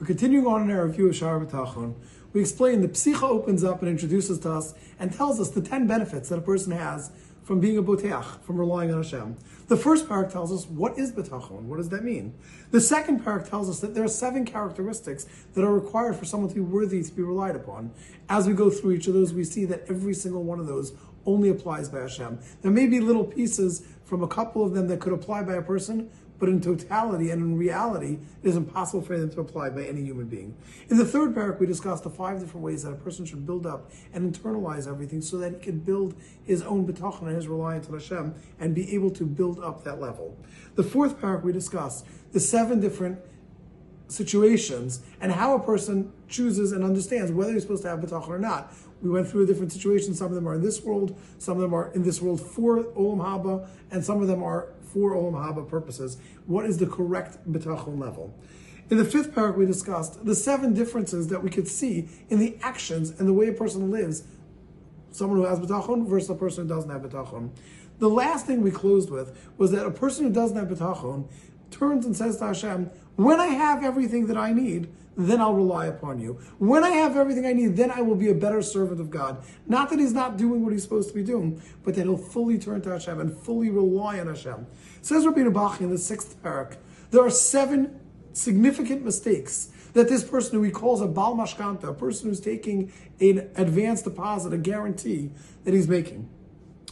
We're continuing on in our review of Sha'ar HaBitachon. We explain the Psicha opens up and introduces to us and tells us the 10 benefits that a person has from being a boteach, from relying on Hashem. The first parak tells us what is betachon, what does that mean? The second parak tells us that there are seven characteristics that are required for someone to be worthy to be relied upon. As we go through each of those, we see that every single one of those only applies by Hashem. There may be little pieces from a couple of them that could apply by a person, but in totality and in reality, it is impossible for them to apply by any human being. In the third paragraph, we discussed the five different ways that a person should build up and internalize everything so that he can build his own betachon and his reliance on Hashem and be able to build up that level. The fourth paragraph, we discussed the seven different situations and how a person chooses and understands whether he's supposed to have betachon or not. We went through a different situations. Some of them are in this world, some of them are in this world for Olam Haba, and some of them are for Olam Haba purposes. What is the correct betachon level? In the fifth paragraph, we discussed the seven differences that we could see in the actions and the way a person lives. Someone who has betachon versus a person who doesn't have betachon. The last thing we closed with was that a person who doesn't have betachon turns and says to Hashem, "When I have everything that I need, then I'll rely upon you. When I have everything I need, then I will be a better servant of God. Not that he's not doing what he's supposed to be doing, but that he'll fully turn to Hashem and fully rely on Hashem. Says Rabbeinu Bachya in the sixth parak, there are seven significant mistakes that this person who he calls a Baal Mashkanta, a person who's taking an advance deposit, a guarantee that he's making.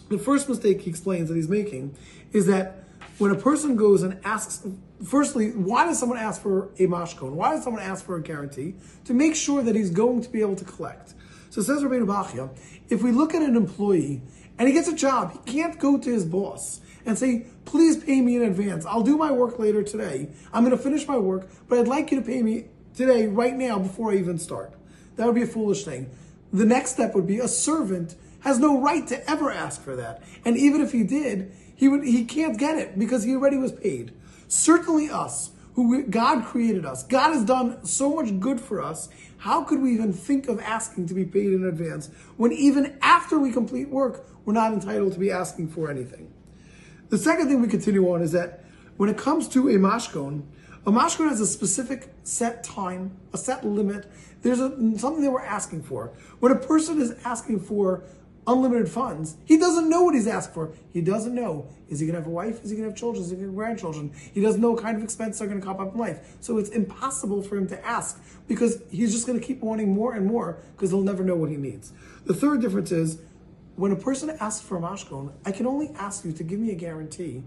The first mistake he explains that he's making is that when a person goes and asks, firstly, why does someone ask for a mashkon? Why does someone ask for a guarantee? To make sure that he's going to be able to collect. So says Rabbeinu Bachya, if we look at an employee and he gets a job, he can't go to his boss and say, please pay me in advance. I'll do my work later today. I'm going to finish my work, but I'd like you to pay me today, right now, before I even start. That would be a foolish thing. The next step would be a servant has no right to ever ask for that. And even if he did, he would he can't get it because he already was paid. Certainly us, who God created us. God has done so much good for us. How could we even think of asking to be paid in advance when even after we complete work, we're not entitled to be asking for anything? The second thing we continue on is that when it comes to a mashkon, a mashkon has a specific set time, a set limit. There's a, something that we're asking for. When a person is asking for unlimited funds. He doesn't know what he's asked for. He doesn't know. Is he going to have a wife? Is he going to have children? Is he going to have grandchildren? He doesn't know what kind of expenses are going to come up in life. So it's impossible for him to ask because he's just going to keep wanting more and more because he'll never know what he needs. The third difference is when a person asks for a mashkon, I can only ask you to give me a guarantee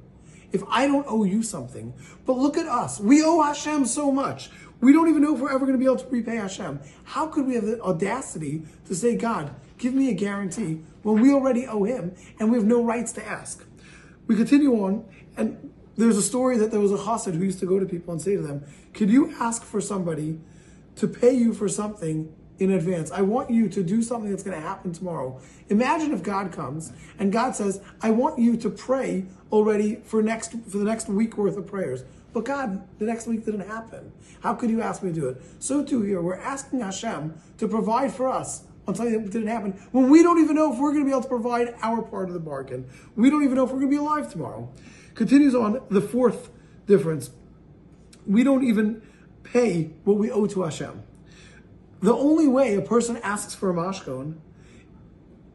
if I don't owe you something. But look at us. We owe Hashem so much. We don't even know if we're ever going to be able to repay Hashem. How could we have the audacity to say, God, give me a guarantee when we already owe him and we have no rights to ask? We continue on, and there's a story that there was a chassid who used to go to people and say to them, Could you ask for somebody to pay you for something in advance. I want you to do something that's going to happen tomorrow. Imagine if God comes and God says, "I want you to pray already for next for the next week worth of prayers." But God, the next week didn't happen. How could you ask me to do it? So too here, we're asking Hashem to provide for us on something that didn't happen when we don't even know if we're going to be able to provide our part of the bargain. We don't even know if we're going to be alive tomorrow. Continues on the fourth difference. We don't even pay what we owe to Hashem. The only way a person asks for a mashkon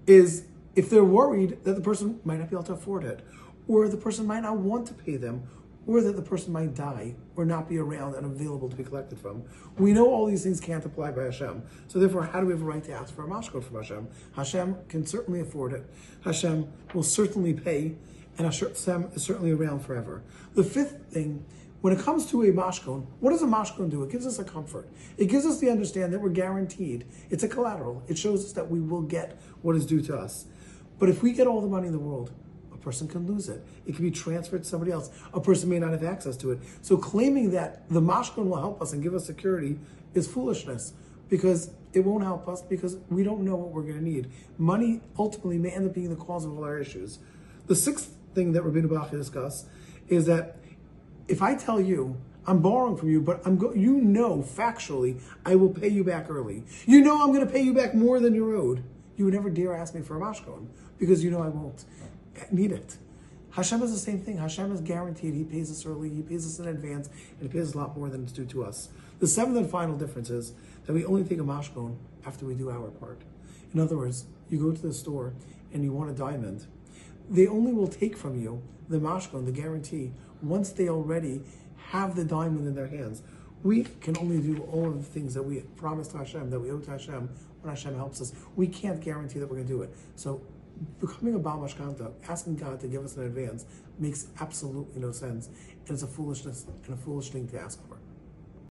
is if they're worried that the person might not be able to afford it, or the person might not want to pay them, or that the person might die or not be around and available to be collected from. We know all these things can't apply by Hashem. So therefore, how do we have a right to ask for a mashkon from Hashem? Hashem can certainly afford it. Hashem will certainly pay, and Hashem is certainly around forever. The fifth thing when it comes to a mashkon, what does a mashkon do? It gives us a comfort. It gives us the understanding that we're guaranteed. It's a collateral. It shows us that we will get what is due to us. But if we get all the money in the world, a person can lose it. It can be transferred to somebody else. A person may not have access to it. So claiming that the mashkon will help us and give us security is foolishness because it won't help us because we don't know what we're going to need. Money ultimately may end up being the cause of all our issues. The sixth thing that Rabbeinu Bachya discussed is that if I tell you I'm borrowing from you, but I'm go- you know factually I will pay you back early. You know I'm going to pay you back more than you're owed. You would never dare ask me for a mashkon because you know I won't need it. Hashem is the same thing. Hashem is guaranteed. He pays us early. He pays us in advance, and He pays us a lot more than it's due to us. The seventh and final difference is that we only take a mashkon after we do our part. In other words, you go to the store and you want a diamond. They only will take from you the mashkon, the guarantee, once they already have the diamond in their hands. We can only do all of the things that we promised to Hashem, that we owe to Hashem when Hashem helps us. We can't guarantee that we're going to do it. So, becoming a Baal Mashkanta, asking God to give us in advance, makes absolutely no sense. And it's a foolishness and a foolish thing to ask for.